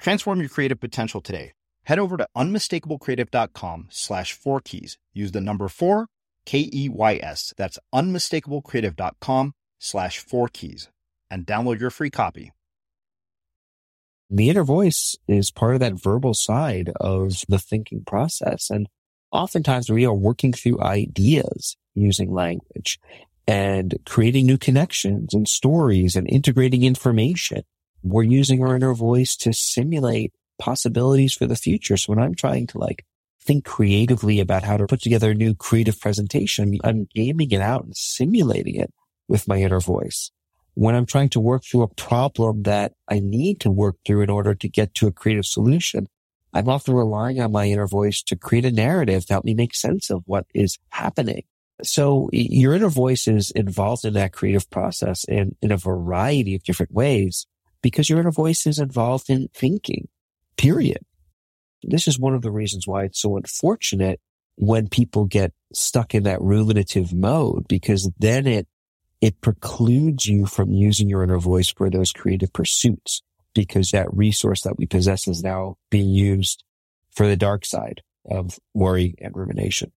Transform your creative potential today. Head over to unmistakablecreative.com slash four keys. Use the number four, K E Y S. That's unmistakablecreative.com slash four keys and download your free copy. The inner voice is part of that verbal side of the thinking process. And oftentimes we are working through ideas using language and creating new connections and stories and integrating information we're using our inner voice to simulate possibilities for the future. So when I'm trying to like think creatively about how to put together a new creative presentation, I'm gaming it out and simulating it with my inner voice. When I'm trying to work through a problem that I need to work through in order to get to a creative solution, I'm often relying on my inner voice to create a narrative to help me make sense of what is happening. So your inner voice is involved in that creative process in, in a variety of different ways because your inner voice is involved in thinking, period. This is one of the reasons why it's so unfortunate when people get stuck in that ruminative mode, because then it, it precludes you from using your inner voice for those creative pursuits, because that resource that we possess is now being used for the dark side of worry and rumination.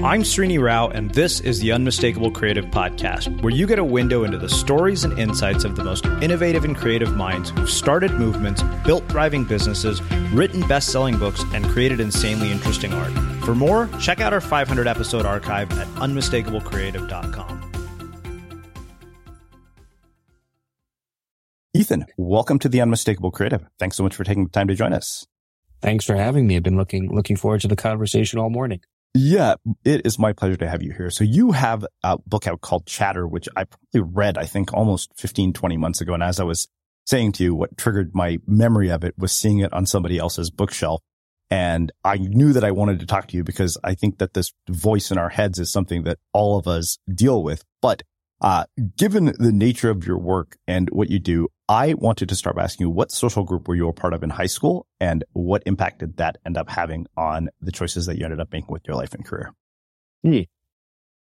I'm Srini Rao, and this is the Unmistakable Creative Podcast, where you get a window into the stories and insights of the most innovative and creative minds who've started movements, built thriving businesses, written best selling books, and created insanely interesting art. For more, check out our 500 episode archive at unmistakablecreative.com. Ethan, welcome to the Unmistakable Creative. Thanks so much for taking the time to join us. Thanks for having me. I've been looking looking forward to the conversation all morning. Yeah, it is my pleasure to have you here. So you have a book out called Chatter, which I probably read, I think almost 15, 20 months ago. And as I was saying to you, what triggered my memory of it was seeing it on somebody else's bookshelf. And I knew that I wanted to talk to you because I think that this voice in our heads is something that all of us deal with. But uh, given the nature of your work and what you do, I wanted to start by asking you what social group were you a part of in high school and what impact did that end up having on the choices that you ended up making with your life and career? Hmm.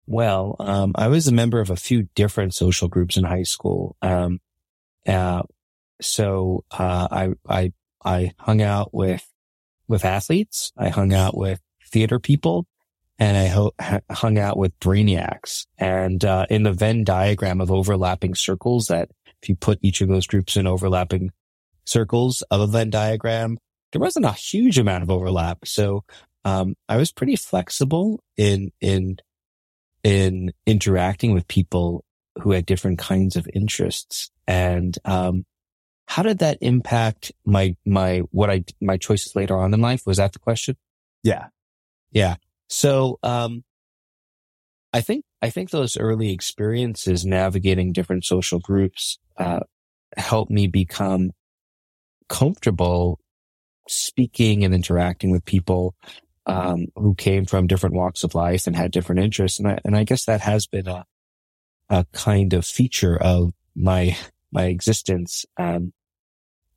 Well, um, I was a member of a few different social groups in high school. Um, uh, so, uh, I, I, I hung out with, with athletes. I hung out with theater people and I ho- hung out with brainiacs. And, uh, in the Venn diagram of overlapping circles that if you put each of those groups in overlapping circles of a Venn diagram, there wasn't a huge amount of overlap. So, um, I was pretty flexible in, in, in interacting with people who had different kinds of interests. And, um, how did that impact my, my, what I, my choices later on in life? Was that the question? Yeah. Yeah. So, um, I think, I think those early experiences navigating different social groups, uh, helped me become comfortable speaking and interacting with people, um, who came from different walks of life and had different interests. And I, and I guess that has been a, a kind of feature of my, my existence, um,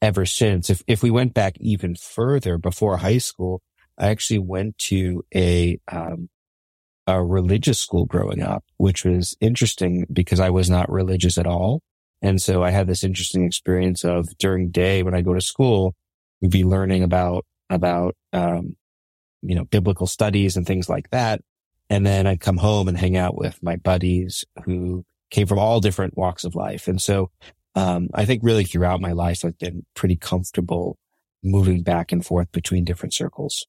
ever since. If, if we went back even further before high school, I actually went to a, um, a religious school growing up, which was interesting because I was not religious at all. And so I had this interesting experience of during day when I go to school, we'd be learning about, about, um, you know, biblical studies and things like that. And then I'd come home and hang out with my buddies who came from all different walks of life. And so, um, I think really throughout my life, I've been pretty comfortable moving back and forth between different circles.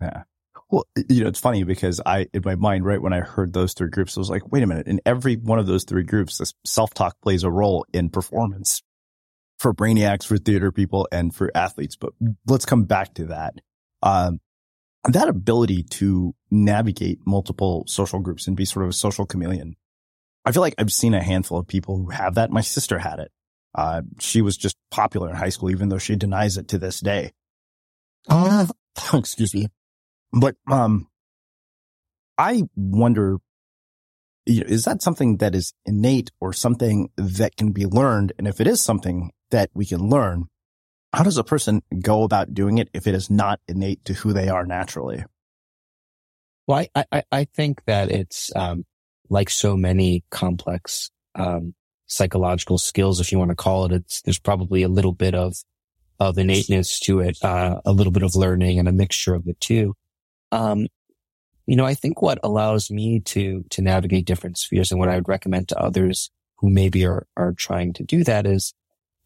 Yeah. Well, you know, it's funny because I, in my mind, right when I heard those three groups, I was like, wait a minute. In every one of those three groups, this self-talk plays a role in performance for brainiacs, for theater people, and for athletes. But let's come back to that. Um, that ability to navigate multiple social groups and be sort of a social chameleon. I feel like I've seen a handful of people who have that. My sister had it. Uh, she was just popular in high school, even though she denies it to this day. Uh, excuse me. But, um, I wonder, you know, is that something that is innate or something that can be learned? And if it is something that we can learn, how does a person go about doing it if it is not innate to who they are naturally? Well, I, I, I think that it's, um, like so many complex, um, psychological skills, if you want to call it, it's, there's probably a little bit of, of innateness to it, uh, a little bit of learning and a mixture of the two. Um, you know, I think what allows me to, to navigate different spheres and what I would recommend to others who maybe are, are trying to do that is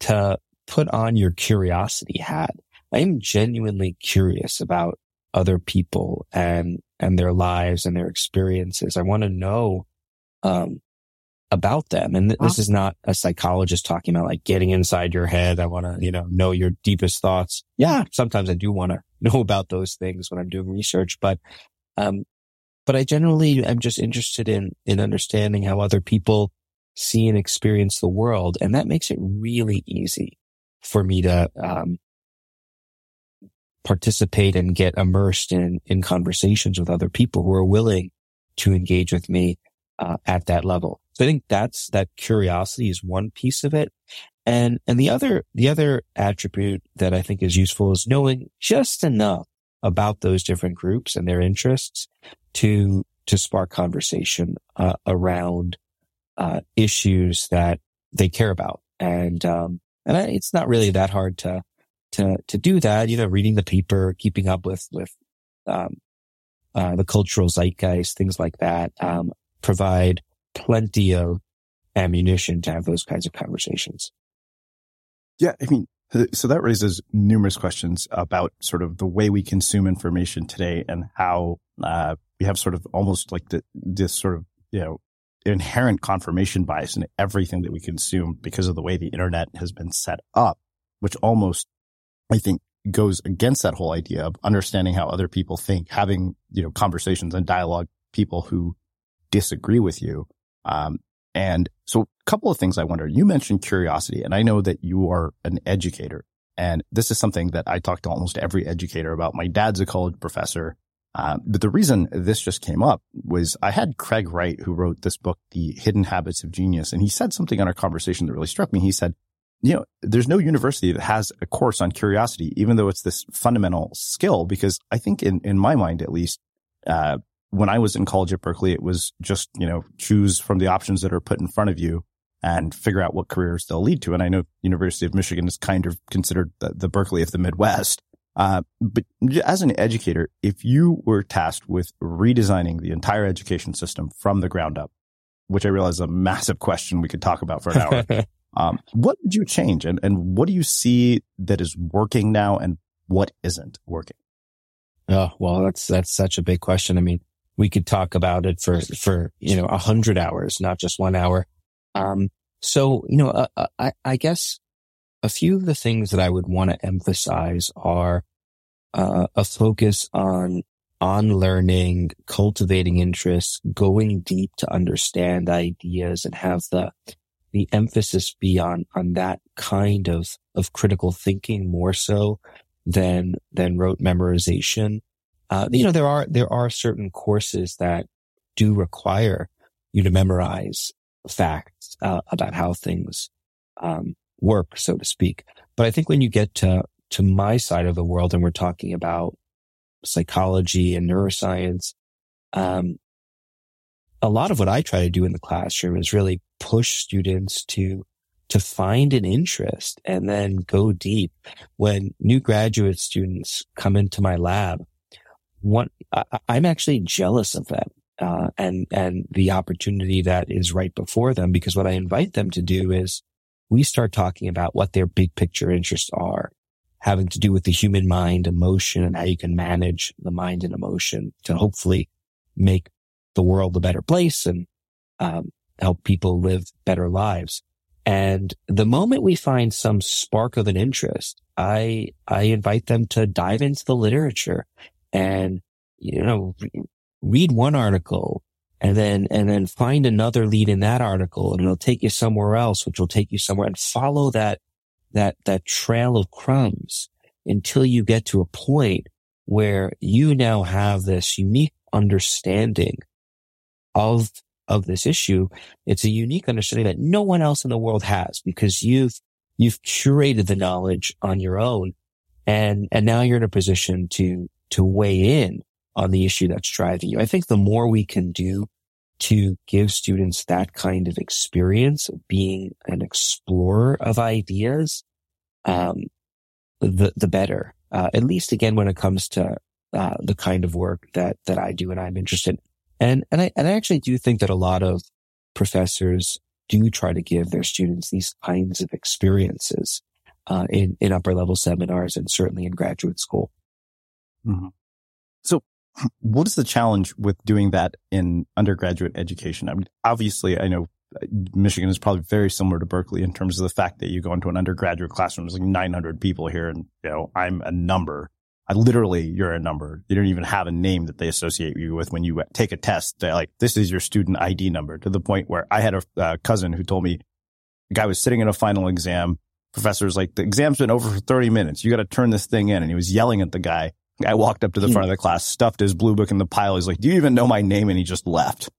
to put on your curiosity hat. I am genuinely curious about other people and, and their lives and their experiences. I want to know, um, about them. And th- this is not a psychologist talking about like getting inside your head. I want to, you know, know your deepest thoughts. Yeah. Sometimes I do want to know about those things when I'm doing research, but, um, but I generally am just interested in, in understanding how other people see and experience the world. And that makes it really easy for me to, um, participate and get immersed in, in conversations with other people who are willing to engage with me, uh, at that level. So I think that's, that curiosity is one piece of it. And, and the other, the other attribute that I think is useful is knowing just enough about those different groups and their interests to, to spark conversation, uh, around, uh, issues that they care about. And, um, and it's not really that hard to, to, to do that, you know, reading the paper, keeping up with, with, um, uh, the cultural zeitgeist, things like that, um, provide plenty of ammunition to have those kinds of conversations. Yeah. I mean, so that raises numerous questions about sort of the way we consume information today and how, uh, we have sort of almost like the, this sort of, you know, inherent confirmation bias in everything that we consume because of the way the internet has been set up, which almost, I think, goes against that whole idea of understanding how other people think, having, you know, conversations and dialogue, people who disagree with you. Um, and so a couple of things I wonder, you mentioned curiosity and I know that you are an educator and this is something that I talk to almost every educator about. My dad's a college professor. Uh, but the reason this just came up was I had Craig Wright, who wrote this book, The Hidden Habits of Genius. And he said something in our conversation that really struck me. He said, you know, there's no university that has a course on curiosity, even though it's this fundamental skill, because I think in, in my mind, at least, uh, when I was in college at Berkeley, it was just, you know, choose from the options that are put in front of you and figure out what careers they'll lead to. And I know University of Michigan is kind of considered the, the Berkeley of the Midwest. Uh, but as an educator, if you were tasked with redesigning the entire education system from the ground up, which I realize is a massive question we could talk about for an hour, um, what would you change? And, and what do you see that is working now and what isn't working? Oh, well, that's, that's such a big question. I mean, we could talk about it for, for, you know, a hundred hours, not just one hour. Um, so, you know, uh, uh I, I guess a few of the things that I would want to emphasize are uh, a focus on on learning, cultivating interests, going deep to understand ideas, and have the the emphasis be on on that kind of of critical thinking more so than than rote memorization. Uh, you know, there are there are certain courses that do require you to memorize facts uh, about how things um, work, so to speak. But I think when you get to, to my side of the world and we're talking about psychology and neuroscience, um, a lot of what I try to do in the classroom is really push students to to find an interest and then go deep. When new graduate students come into my lab, one, I, am actually jealous of them. Uh, and, and the opportunity that is right before them, because what I invite them to do is we start talking about what their big picture interests are, having to do with the human mind, emotion, and how you can manage the mind and emotion to hopefully make the world a better place and um, help people live better lives. And the moment we find some spark of an interest, I, I invite them to dive into the literature and, you know, read one article and then, and then find another lead in that article and it'll take you somewhere else, which will take you somewhere and follow that, that, that trail of crumbs until you get to a point where you now have this unique understanding of of this issue, it's a unique understanding that no one else in the world has because you've, you've curated the knowledge on your own. And, and now you're in a position to, to weigh in on the issue that's driving you. I think the more we can do to give students that kind of experience of being an explorer of ideas, um, the, the better. Uh, at least again, when it comes to, uh, the kind of work that, that I do and I'm interested and, and I, and I actually do think that a lot of professors do try to give their students these kinds of experiences, uh, in, in upper level seminars and certainly in graduate school. Mm-hmm. So what is the challenge with doing that in undergraduate education? I mean, obviously I know uh, Michigan is probably very similar to Berkeley in terms of the fact that you go into an undergraduate classroom, there's like 900 people here and, you know, I'm a number. I literally, you're a number. You don't even have a name that they associate you with when you take a test. They're like, this is your student ID number to the point where I had a uh, cousin who told me the guy was sitting in a final exam. Professor's like, the exam's been over for 30 minutes. You got to turn this thing in. And he was yelling at the guy. Guy walked up to the front of the class, stuffed his blue book in the pile. He's like, do you even know my name? And he just left.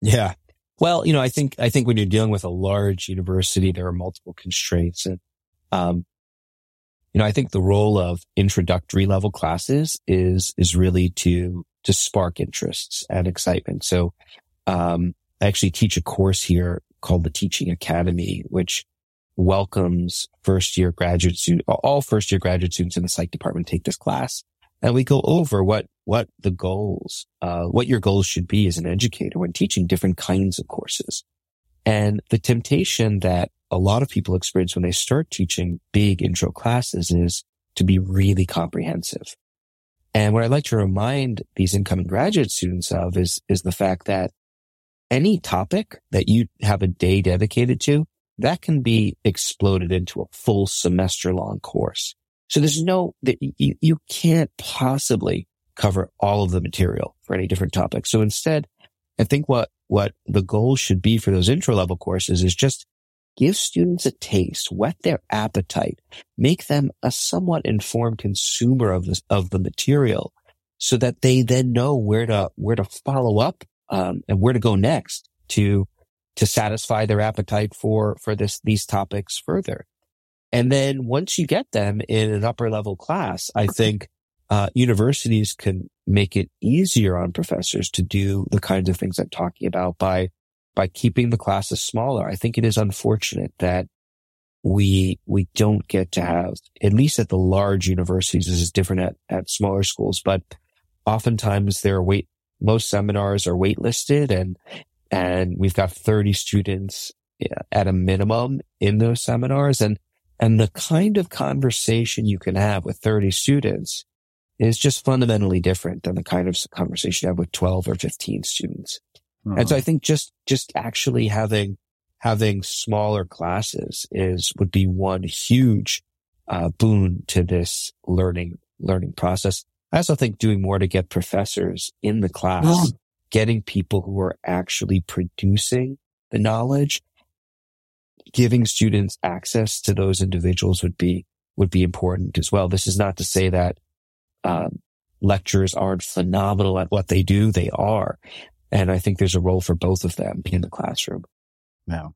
Yeah. Well, you know, I think, I think when you're dealing with a large university, there are multiple constraints and, um, you know, I think the role of introductory level classes is, is really to, to spark interests and excitement. So, um, I actually teach a course here called the Teaching Academy, which welcomes first year graduate students, all first year graduate students in the psych department take this class. And we go over what, what the goals, uh, what your goals should be as an educator when teaching different kinds of courses. And the temptation that a lot of people experience when they start teaching big intro classes is to be really comprehensive. And what I'd like to remind these incoming graduate students of is, is the fact that any topic that you have a day dedicated to, that can be exploded into a full semester long course. So there's no, you, you can't possibly cover all of the material for any different topic. So instead, I think what, what the goal should be for those intro level courses is just give students a taste, whet their appetite, make them a somewhat informed consumer of this, of the material so that they then know where to, where to follow up, um, and where to go next to, to satisfy their appetite for, for this, these topics further. And then once you get them in an upper level class, I think, uh, universities can make it easier on professors to do the kinds of things I'm talking about by by keeping the classes smaller. I think it is unfortunate that we, we don't get to have, at least at the large universities, this is different at, at smaller schools, but oftentimes there are wait, most seminars are waitlisted and, and we've got 30 students at a minimum in those seminars. And, and the kind of conversation you can have with 30 students is just fundamentally different than the kind of conversation you have with 12 or 15 students. Uh-huh. And so I think just, just actually having, having smaller classes is, would be one huge, uh, boon to this learning, learning process. I also think doing more to get professors in the class, yeah. getting people who are actually producing the knowledge, giving students access to those individuals would be, would be important as well. This is not to say that, um, lecturers aren't phenomenal at what they do. They are. And I think there's a role for both of them in the classroom. Now,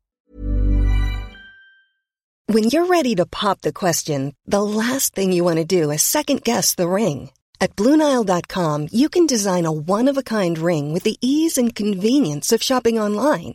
When you're ready to pop the question, the last thing you want to do is second guess the ring. At Bluenile.com, you can design a one of a kind ring with the ease and convenience of shopping online.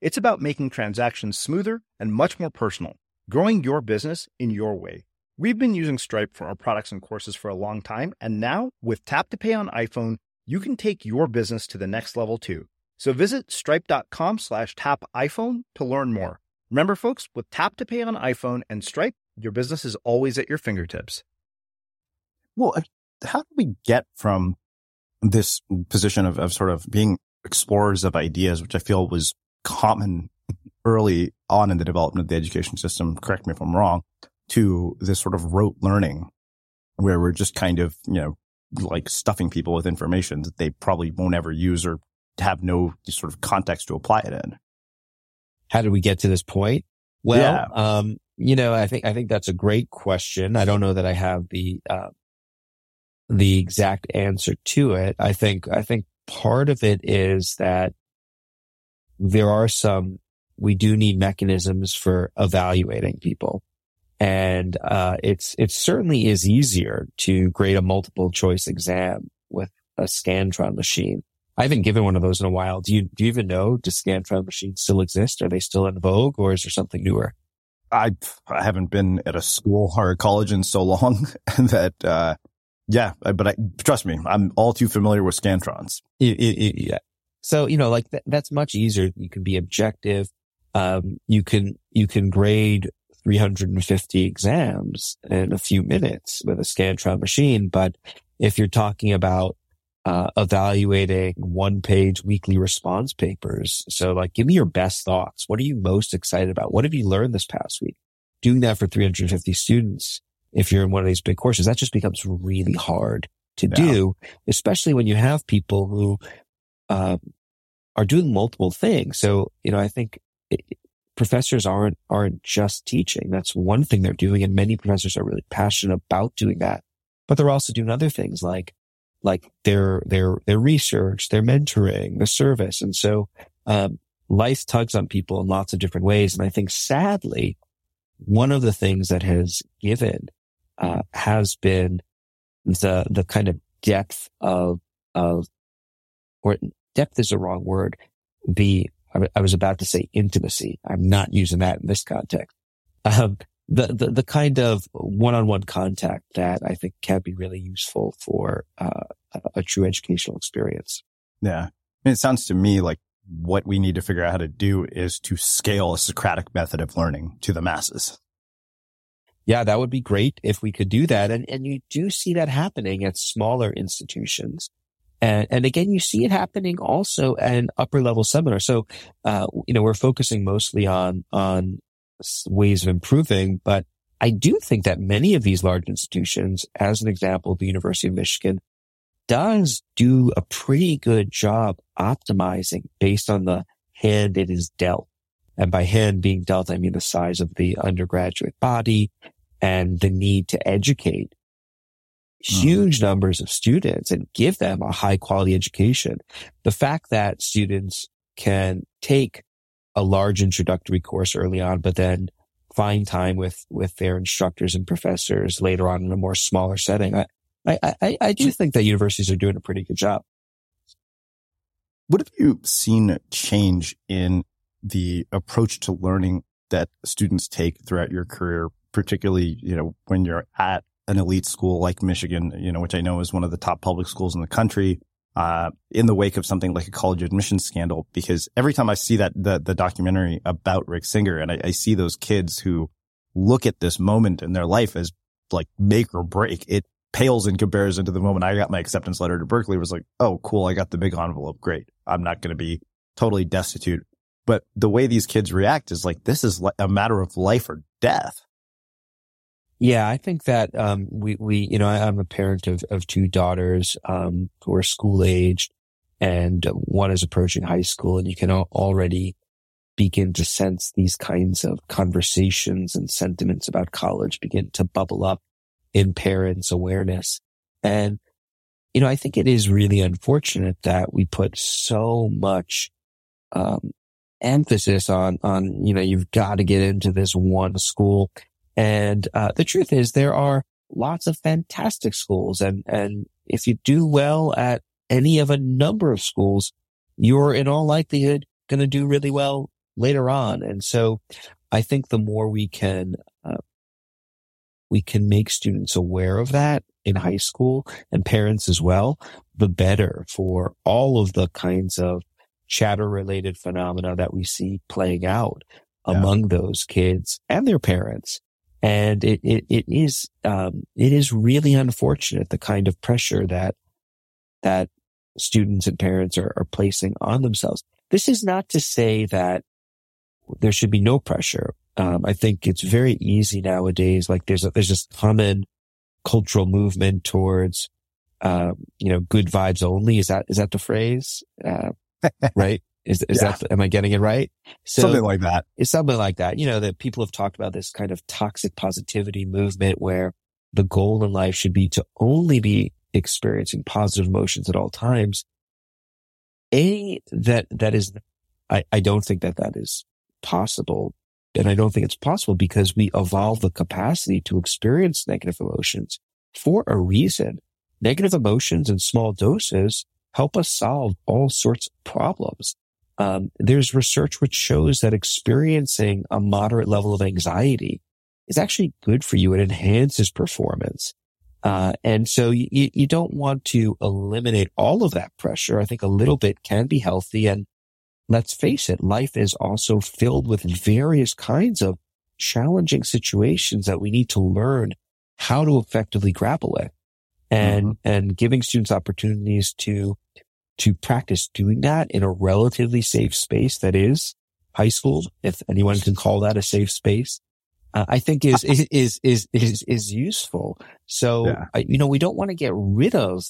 It's about making transactions smoother and much more personal, growing your business in your way. We've been using Stripe for our products and courses for a long time, and now with Tap to Pay on iPhone, you can take your business to the next level too. So visit stripe.com slash tap iPhone to learn more. Remember, folks, with Tap to Pay on iPhone and Stripe, your business is always at your fingertips. Well, how do we get from this position of, of sort of being explorers of ideas, which I feel was common early on in the development of the education system, correct me if I'm wrong, to this sort of rote learning where we're just kind of, you know, like stuffing people with information that they probably won't ever use or have no sort of context to apply it in. How did we get to this point? Well, yeah. um, you know, I think, I think that's a great question. I don't know that I have the, uh, the exact answer to it. I think, I think part of it is that there are some, we do need mechanisms for evaluating people. And, uh, it's, it certainly is easier to grade a multiple choice exam with a Scantron machine. I haven't given one of those in a while. Do you, do you even know, do Scantron machines still exist? Are they still in vogue or is there something newer? I, I haven't been at a school or a college in so long that, uh, yeah, but I, trust me, I'm all too familiar with Scantrons. yeah. So, you know, like th- that's much easier. You can be objective. Um, you can, you can grade 350 exams in a few minutes with a Scantron machine. But if you're talking about, uh, evaluating one page weekly response papers. So like, give me your best thoughts. What are you most excited about? What have you learned this past week? Doing that for 350 students. If you're in one of these big courses, that just becomes really hard to yeah. do, especially when you have people who uh, are doing multiple things. So, you know, I think it, professors aren't, aren't just teaching. That's one thing they're doing. And many professors are really passionate about doing that, but they're also doing other things like, like their, their, their research, their mentoring, the service. And so, um, life tugs on people in lots of different ways. And I think sadly, one of the things that has given, uh, has been the, the kind of depth of, of or depth is a wrong word. Be, I was about to say intimacy. I'm not using that in this context. Um, the, the, the kind of one-on-one contact that I think can be really useful for, uh, a true educational experience. Yeah. I mean, it sounds to me like what we need to figure out how to do is to scale a Socratic method of learning to the masses. Yeah, that would be great if we could do that. And, and you do see that happening at smaller institutions. And, and again, you see it happening also at upper level seminars. So, uh, you know, we're focusing mostly on, on ways of improving, but I do think that many of these large institutions, as an example, the University of Michigan does do a pretty good job optimizing based on the hand it is dealt. And by hand being dealt, I mean the size of the undergraduate body and the need to educate. Huge mm-hmm. numbers of students and give them a high quality education. The fact that students can take a large introductory course early on, but then find time with, with their instructors and professors later on in a more smaller setting. I, I, I, I do think that universities are doing a pretty good job. What have you seen change in the approach to learning that students take throughout your career, particularly, you know, when you're at an elite school like Michigan, you know, which I know is one of the top public schools in the country, uh, in the wake of something like a college admissions scandal? Because every time I see that, the, the documentary about Rick Singer and I, I see those kids who look at this moment in their life as like make or break, it pales in comparison to the moment I got my acceptance letter to Berkeley. Was like, oh, cool. I got the big envelope. Great. I'm not going to be totally destitute. But the way these kids react is like, this is a matter of life or death. Yeah, I think that, um, we, we, you know, I, am a parent of, of two daughters, um, who are school aged and one is approaching high school and you can already begin to sense these kinds of conversations and sentiments about college begin to bubble up in parents' awareness. And, you know, I think it is really unfortunate that we put so much, um, emphasis on, on, you know, you've got to get into this one school. And, uh, the truth is there are lots of fantastic schools. And, and if you do well at any of a number of schools, you're in all likelihood going to do really well later on. And so I think the more we can uh, we can make students aware of that in high school and parents as well, the better for all of the kinds of chatter related phenomena that we see playing out yeah. among those kids and their parents. And it, it, it is, um, it is really unfortunate the kind of pressure that, that students and parents are, are placing on themselves. This is not to say that there should be no pressure. Um, I think it's very easy nowadays. Like there's a, there's this common cultural movement towards, um, you know, good vibes only. Is that, is that the phrase? Uh, right? Is, is yeah. that, am I getting it right? So something like that. It's something like that. You know, that people have talked about this kind of toxic positivity movement where the goal in life should be to only be experiencing positive emotions at all times. A, that, that is, I, I don't think that that is possible and I don't think it's possible because we evolve the capacity to experience negative emotions for a reason. Negative emotions in small doses help us solve all sorts of problems. Um, there's research which shows that experiencing a moderate level of anxiety is actually good for you. It enhances performance. Uh, and so you, you don't want to eliminate all of that pressure. I think a little bit can be healthy and let's face it, life is also filled with various kinds of challenging situations that we need to learn how to effectively grapple with and, mm-hmm. and giving students opportunities to, to practice doing that in a relatively safe space that is high school, if anyone can call that a safe space. Uh, I think is, is, is, is, is, is useful. So, yeah. uh, you know, we don't want to get rid of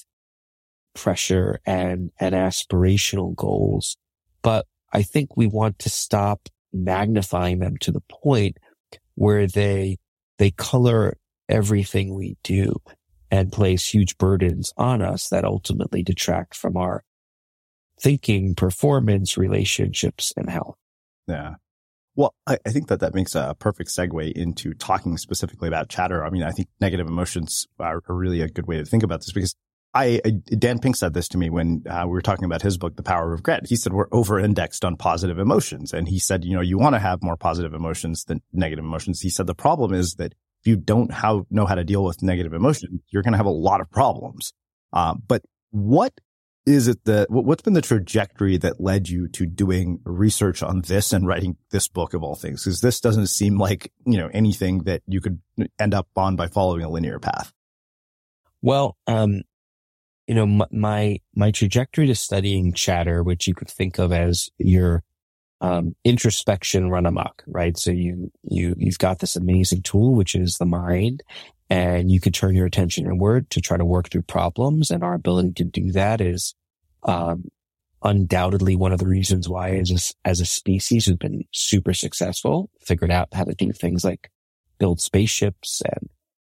pressure and, and aspirational goals but I think we want to stop magnifying them to the point where they, they color everything we do and place huge burdens on us that ultimately detract from our thinking, performance, relationships, and health. Yeah. Well, I, I, think that that makes a perfect segue into talking specifically about chatter. I mean, I think negative emotions are, really a good way to think about this because I, Dan Pink said this to me when uh, we were talking about his book, The Power of Regret. He said we're over indexed on positive emotions. And he said, you know, you want to have more positive emotions than negative emotions. He said the problem is that if you don't know how to deal with negative emotions, you're going to have a lot of problems. Uh, but what is it that what's been the trajectory that led you to doing research on this and writing this book of all things? Because this doesn't seem like, you know, anything that you could end up on by following a linear path. Well, um, you know, my, my, trajectory to studying chatter, which you could think of as your, um, introspection run amok, right? So you, you, you've got this amazing tool, which is the mind and you could turn your attention inward to try to work through problems. And our ability to do that is, um, undoubtedly one of the reasons why as a, as a species we've been super successful, figured out how to do things like build spaceships and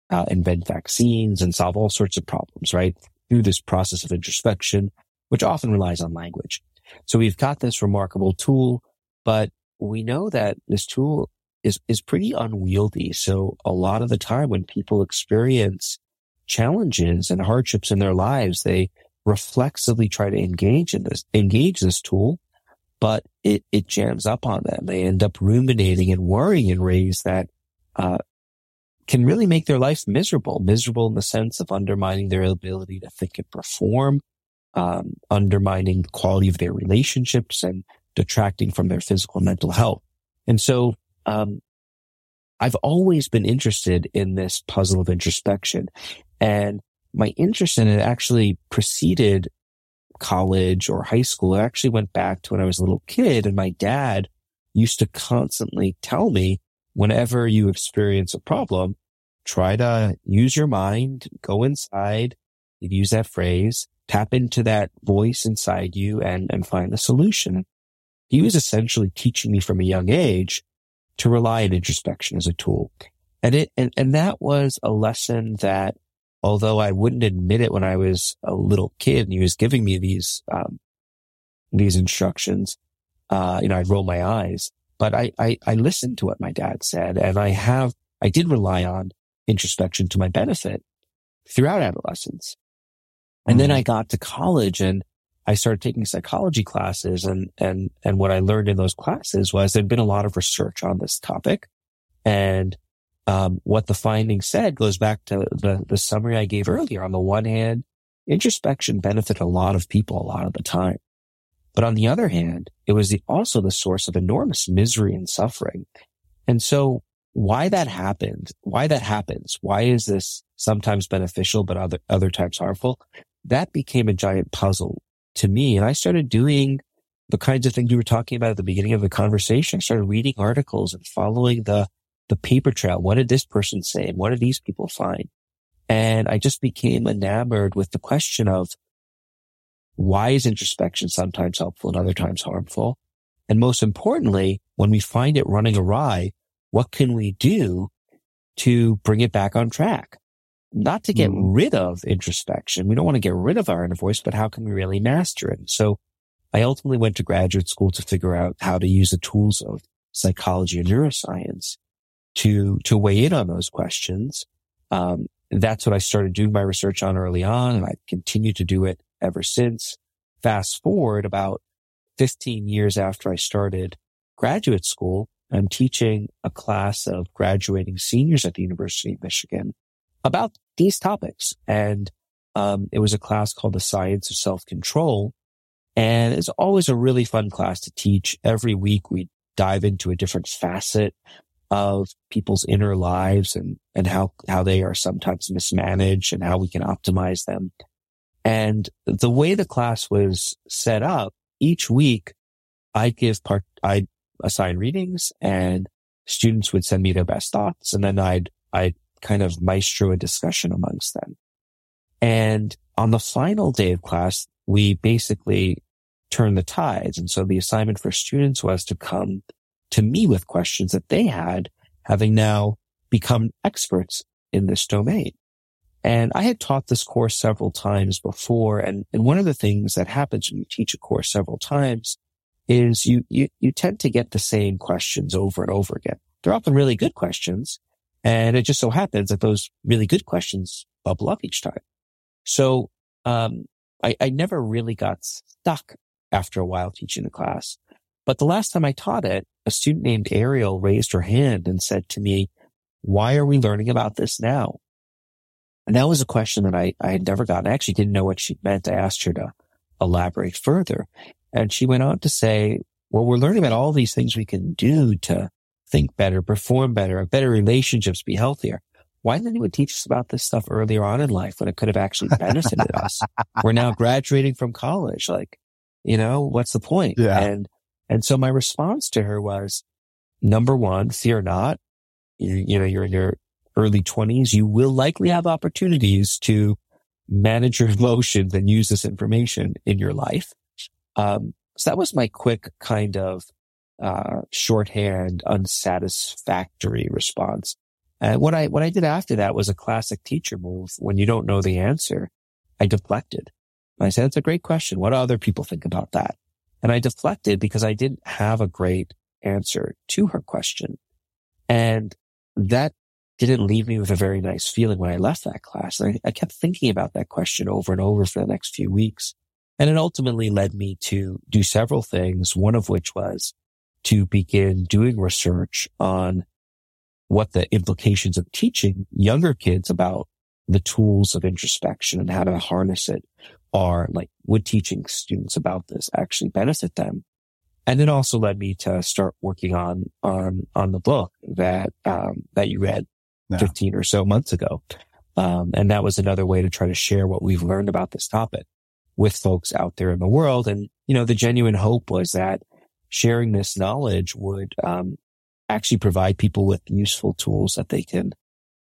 uh, invent vaccines and solve all sorts of problems, right? Through this process of introspection, which often relies on language. So we've got this remarkable tool, but we know that this tool is, is pretty unwieldy. So a lot of the time when people experience challenges and hardships in their lives, they reflexively try to engage in this, engage this tool, but it, it jams up on them. They end up ruminating and worrying in ways that, uh, can really make their life miserable, miserable in the sense of undermining their ability to think and perform, um, undermining the quality of their relationships and detracting from their physical and mental health. And so um, I've always been interested in this puzzle of introspection and my interest in it actually preceded college or high school. It actually went back to when I was a little kid and my dad used to constantly tell me whenever you experience a problem, try to use your mind, go inside, use that phrase, tap into that voice inside you and, and find the solution. He was essentially teaching me from a young age to rely on introspection as a tool. And it, and, and that was a lesson that although I wouldn't admit it when I was a little kid and he was giving me these, um, these instructions, uh, you know, I'd roll my eyes, but I, I, I listened to what my dad said and I have, I did rely on introspection to my benefit throughout adolescence. And mm then mm-hmm. I got to college and I started taking psychology classes and, and, and what I learned in those classes was there'd been a lot of research on this topic. And, um, what the findings said goes back to the, the summary I gave earlier. On the one hand, introspection benefited a lot of people a lot of the time. But on the other hand, it was the, also the source of enormous misery and suffering. And so why that happened, why that happens, why is this sometimes beneficial, but other, other times harmful? That became a giant puzzle to me. And I started doing the kinds of things we were talking about at the beginning of the conversation. I started reading articles and following the, the paper trail. What did this person say? And what did these people find? And I just became enamored with the question of why is introspection sometimes helpful and other times harmful? And most importantly, when we find it running awry, what can we do to bring it back on track? Not to get mm. rid of introspection. We don't want to get rid of our inner voice, but how can we really master it? So I ultimately went to graduate school to figure out how to use the tools of psychology and neuroscience to, to weigh in on those questions. Um, that's what I started doing my research on early on. And I continue to do it ever since. Fast forward about 15 years after I started graduate school, I'm teaching a class of graduating seniors at the University of Michigan about these topics. And um, it was a class called the Science of Self-Control. And it's always a really fun class to teach. Every week we dive into a different facet of people's inner lives and, and how, how they are sometimes mismanaged and how we can optimize them. And the way the class was set up, each week I'd give part, I'd assign readings and students would send me their best thoughts. And then I'd, I'd kind of maestro a discussion amongst them. And on the final day of class, we basically turned the tides. And so the assignment for students was to come to me with questions that they had, having now become experts in this domain. And I had taught this course several times before. And, and one of the things that happens when you teach a course several times is you, you, you tend to get the same questions over and over again. They're often really good questions. And it just so happens that those really good questions bubble up each time. So, um, I, I never really got stuck after a while teaching the class. But the last time I taught it, a student named Ariel raised her hand and said to me, why are we learning about this now? And that was a question that I, I had never gotten. I actually didn't know what she meant. I asked her to elaborate further. And she went on to say, well, we're learning about all these things we can do to think better, perform better, have better relationships, be healthier. Why didn't anyone teach us about this stuff earlier on in life when it could have actually benefited us? We're now graduating from college. Like, you know, what's the point? Yeah. And, and so my response to her was, number one, fear not. You, you know, you're in your early twenties. You will likely have opportunities to manage your emotions and use this information in your life. Um, so that was my quick kind of, uh, shorthand, unsatisfactory response. And what I, what I did after that was a classic teacher move. When you don't know the answer, I deflected. I said, it's a great question. What do other people think about that? And I deflected because I didn't have a great answer to her question. And that didn't leave me with a very nice feeling when I left that class. I, I kept thinking about that question over and over for the next few weeks. And it ultimately led me to do several things, one of which was to begin doing research on what the implications of teaching younger kids about the tools of introspection and how to harness it are like would teaching students about this actually benefit them? And it also led me to start working on on on the book that um that you read Yeah. 15 or so months ago. Um and that was another way to try to share what we've learned about this topic with folks out there in the world. And you know the genuine hope was that sharing this knowledge would um actually provide people with useful tools that they can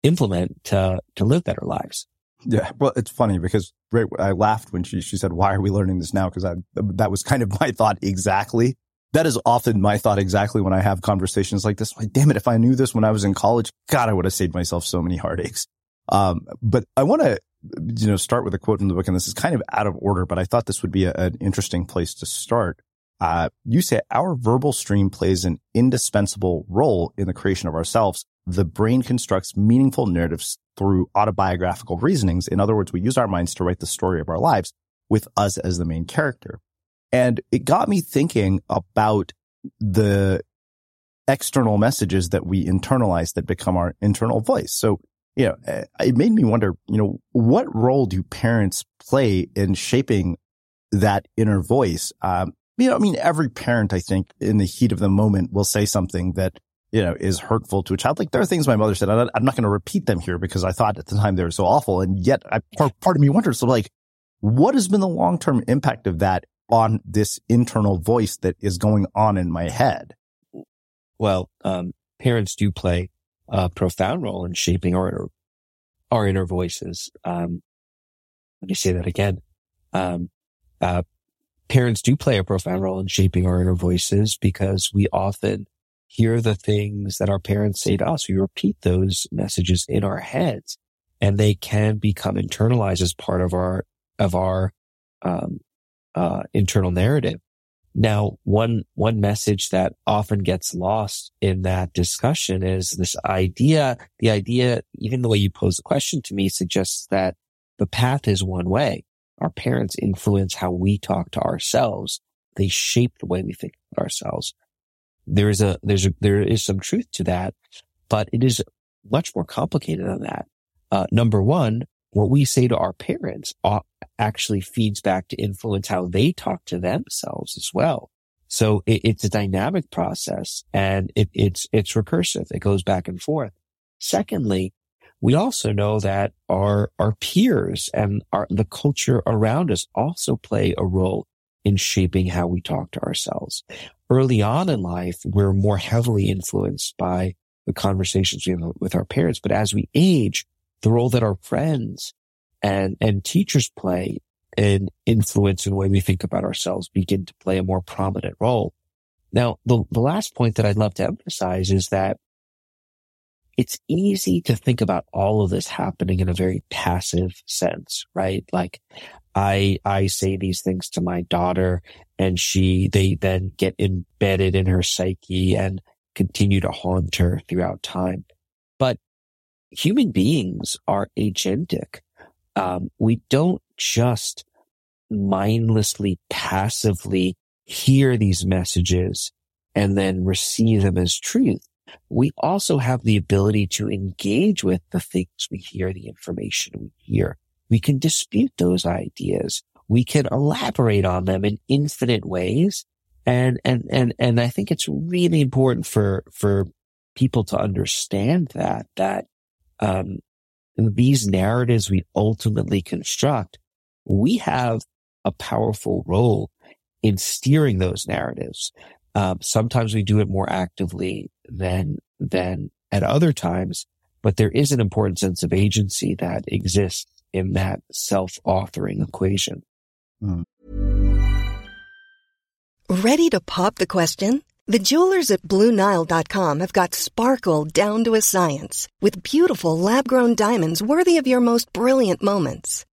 implement to to live better lives Yeah. Well, it's funny because right, I laughed when she, she said, why are we learning this now? Cause that was kind of my thought exactly. That is often my thought exactly when I have conversations like this. Like, damn it. If I knew this when I was in college, God, I would have saved myself so many heartaches. Um, but I want to, you know, start with a quote from the book and this is kind of out of order, but I thought this would be a, an interesting place to start. Uh, you say our verbal stream plays an indispensable role in the creation of ourselves. The brain constructs meaningful narratives through autobiographical reasonings. In other words, we use our minds to write the story of our lives with us as the main character. And it got me thinking about the external messages that we internalize that become our internal voice. So, you know, eh, it made me wonder, you know, what role do parents play in shaping that inner voice? Um, you know, I mean, every parent, I think in the heat of the moment will say something that, you know, is hurtful to a child. Like there are things my mother said. I'm not going to repeat them here because I thought at the time they were so awful. And yet I, part, part of me wonders, so like, what has been the long-term impact of that on this internal voice that is going on in my head? well, um, parents do play a profound role in shaping our inner, our inner voices. Um, let me say that again. Um, uh, parents do play a profound role in shaping our inner voices because we often hear the things that our parents say to us. We repeat those messages in our heads and they can become internalized as part of our, of our, um, uh, internal narrative. Now, one, one message that often gets lost in that discussion is this idea, the idea, even the way you pose the question to me suggests that the path is one way. Our parents influence how we talk to ourselves. They shape the way we think of ourselves. There is a, there's a, there is some truth to that, but it is much more complicated than that. Uh, number one, what we say to our parents uh, actually feeds back to influence how they talk to themselves as well. So it, it's a dynamic process and it, it's, it's recursive. It goes back and forth. Secondly, we also know that our, our peers and our, the culture around us also play a role in shaping how we talk to ourselves. Early on in life, we're more heavily influenced by the conversations we have with our parents. But as we age, the role that our friends and, and teachers play in influence in the way we think about ourselves begin to play a more prominent role. Now, the, the last point that I'd love to emphasize is that it's easy to think about all of this happening in a very passive sense, right? Like I, I say these things to my daughter and she, they then get embedded in her psyche and continue to haunt her throughout time. But human beings are agentic. Um, we don't just mindlessly, passively hear these messages and then receive them as truth. We also have the ability to engage with the things we hear, the information we hear. We can dispute those ideas we can elaborate on them in infinite ways. And, and, and, and I think it's really important for, for people to understand that, that, um, these narratives we ultimately construct, we have a powerful role in steering those narratives. Um, sometimes we do it more actively than, than at other times, but there is an important sense of agency that exists in that self-authoring equation. Mm. Ready to pop the question? The jewelers at BlueNile.com have got sparkle down to a science with beautiful lab-grown diamonds worthy of your most brilliant moments.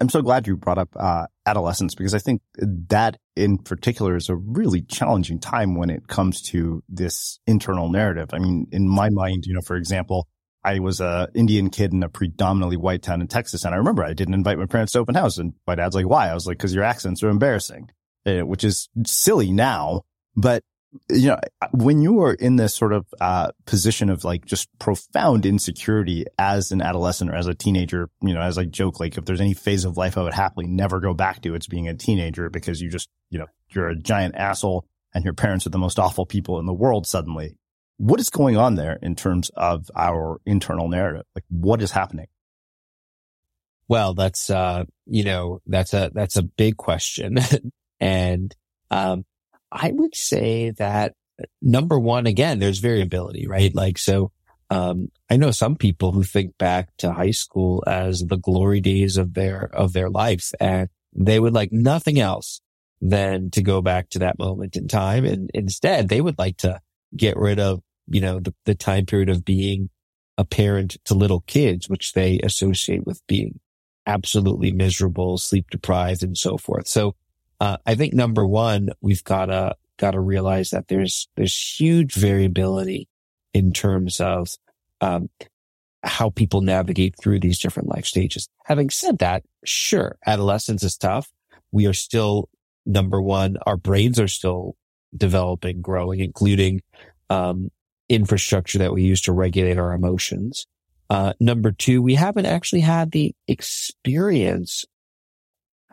I'm so glad you brought up uh, adolescence because I think that in particular is a really challenging time when it comes to this internal narrative. I mean, in my mind, you know, for example, I was a Indian kid in a predominantly white town in Texas, and I remember I didn't invite my parents to open house, and my dad's like, "Why?" I was like, "Because your accents are embarrassing," uh, which is silly now, but you know, when you are in this sort of uh, position of like just profound insecurity as an adolescent or as a teenager, you know, as I joke, like if there's any phase of life I would happily never go back to, it's being a teenager because you just, you know, you're a giant asshole and your parents are the most awful people in the world suddenly. What is going on there in terms of our internal narrative? Like what is happening? Well, that's, uh, you know, that's a, that's a big question. and, um, I would say that number one, again, there's variability, right? Like, so, um, I know some people who think back to high school as the glory days of their, of their life and they would like nothing else than to go back to that moment in time. And instead they would like to get rid of you know, the, the time period of being a parent to little kids, which they associate with being absolutely miserable, sleep deprived and so forth. So, uh, I think number one, we've gotta, gotta realize that there's, there's huge variability in terms of, um, how people navigate through these different life stages. Having said that, sure, adolescence is tough. We are still number one. Our brains are still developing, growing, including, um, infrastructure that we use to regulate our emotions. Uh, number two, we haven't actually had the experience,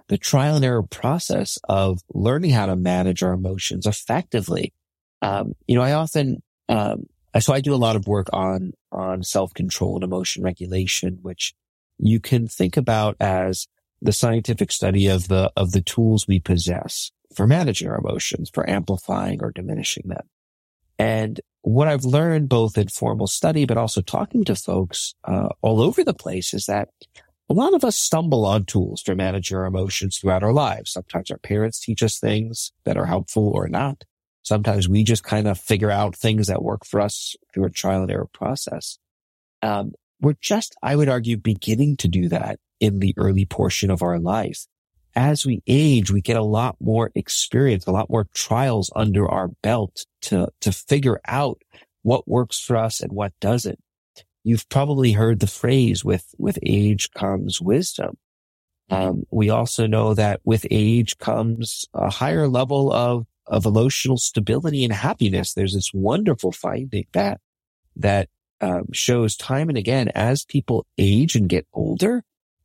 the trial and error process of learning how to manage our emotions effectively. Um, you know, I often, um, so I do a lot of work on, on self-control and emotion regulation, which you can think about as the scientific study of the, of the tools we possess for managing our emotions, for amplifying or diminishing them. And what I've learned both in formal study, but also talking to folks uh, all over the place is that a lot of us stumble on tools to manage our emotions throughout our lives. Sometimes our parents teach us things that are helpful or not. Sometimes we just kind of figure out things that work for us through a trial and error process. Um, we're just, I would argue, beginning to do that in the early portion of our life. As we age, we get a lot more experience, a lot more trials under our belt to, to figure out what works for us and what doesn't. You've probably heard the phrase with, with age comes wisdom. Um, we also know that with age comes a higher level of of emotional stability and happiness. There's this wonderful finding that, that um, shows time and again as people age and get older,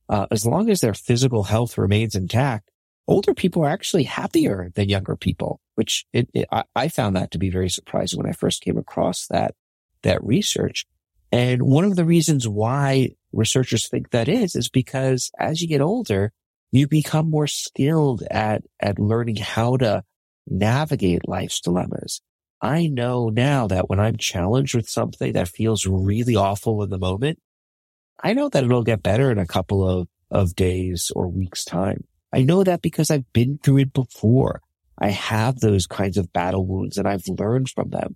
uh, as long as their physical health remains intact, older people are actually happier than younger people, which it, it, I, I found that to be very surprising when I first came across that, that research. And one of the reasons why researchers think that is, is because as you get older, you become more skilled at, at learning how to navigate life's dilemmas. I know now that when I'm challenged with something that feels really awful in the moment, I know that it'll get better in a couple of, of days or weeks time. I know that because I've been through it before. I have those kinds of battle wounds and I've learned from them.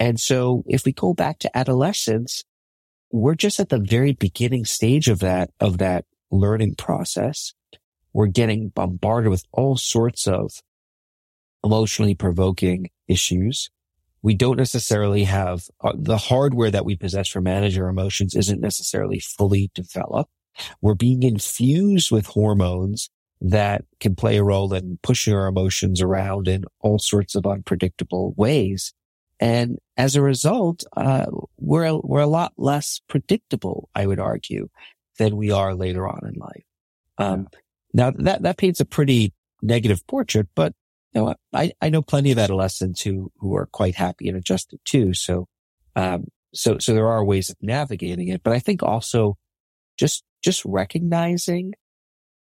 And so if we go back to adolescence, we're just at the very beginning stage of that, of that learning process. We're getting bombarded with all sorts of emotionally provoking issues. We don't necessarily have uh, the hardware that we possess for managing our emotions isn't necessarily fully developed. We're being infused with hormones that can play a role in pushing our emotions around in all sorts of unpredictable ways. And as a result, uh, we're, we're a lot less predictable, I would argue, than we are later on in life. Um, now that, that paints a pretty negative portrait, but you know, I, I know plenty of adolescents who, who are quite happy and adjusted too. So, um, so, so there are ways of navigating it, but I think also just, just recognizing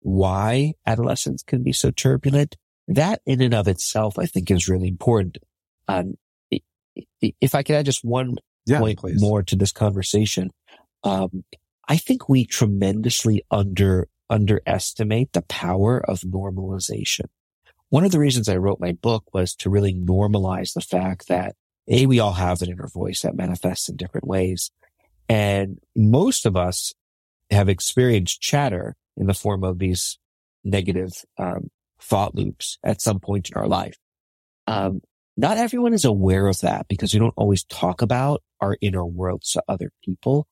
why adolescence can be so turbulent, that in and of itself, I think is really important. Um, if I could add just one yeah, point please. more to this conversation, um, I think we tremendously under, underestimate the power of normalization. One of the reasons I wrote my book was to really normalize the fact that A, we all have an inner voice that manifests in different ways. And most of us have experienced chatter in the form of these negative um, thought loops at some point in our life. Um, not everyone is aware of that because we don't always talk about our inner worlds to other people.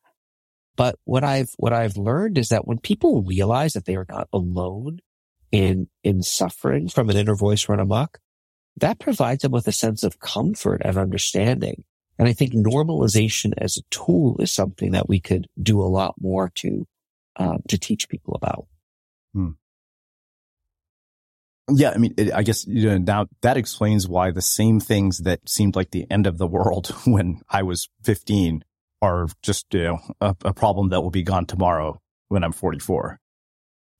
But what I've, what I've learned is that when people realize that they are not alone in, in suffering from an inner voice run amok, that provides them with a sense of comfort and understanding. And I think normalization as a tool is something that we could do a lot more to, uh, to teach people about. Hmm. Yeah, I mean, it, I guess you know now that explains why the same things that seemed like the end of the world when I was 15 are just you know a, a problem that will be gone tomorrow when I'm 44.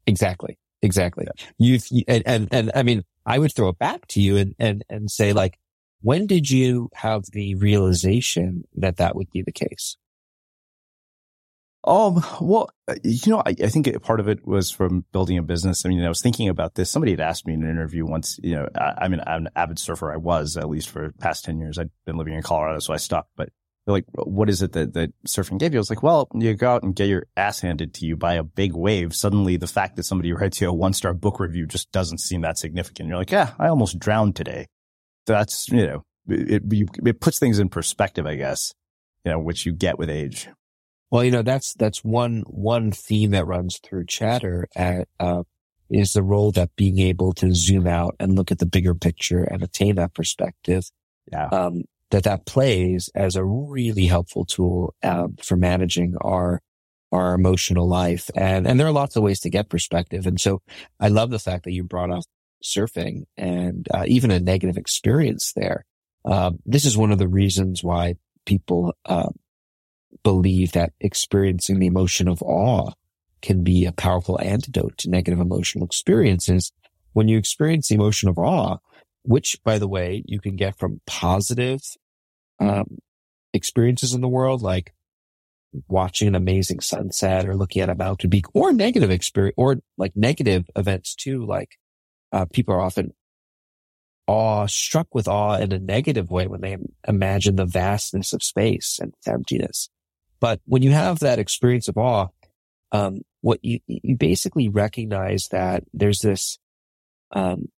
Exactly. Exactly. Yeah. you and, and, and I mean, I would throw it back to you and, and, and say like, when did you have the realization that that would be the case? Um, well, you know, I, I think part of it was from building a business. I mean, I was thinking about this. Somebody had asked me in an interview once, you know, I, I mean, I'm an avid surfer. I was at least for past 10 years. I'd been living in Colorado, so I stopped, but they're like, what is it that, that surfing gave you? I was like, well, you go out and get your ass handed to you by a big wave. Suddenly the fact that somebody writes you a one star book review just doesn't seem that significant. You're like, yeah, I almost drowned today. That's, you know, it, it, it puts things in perspective, I guess, you know, which you get with age. Well, you know, that's, that's one, one theme that runs through chatter at, uh, is the role that being able to zoom out and look at the bigger picture and attain that perspective. Yeah. Um, that that plays as a really helpful tool uh, for managing our our emotional life. And and there are lots of ways to get perspective. And so I love the fact that you brought up surfing and uh, even a negative experience there. Uh, this is one of the reasons why people uh, believe that experiencing the emotion of awe can be a powerful antidote to negative emotional experiences. When you experience the emotion of awe, which by the way, you can get from positive, um, experiences in the world, like watching an amazing sunset or looking at a mountain peak or negative experience or like negative events too. Like, uh, people are often awe struck with awe in a negative way when they imagine the vastness of space and emptiness. But when you have that experience of awe, um, what you, you basically recognize that there's this, um,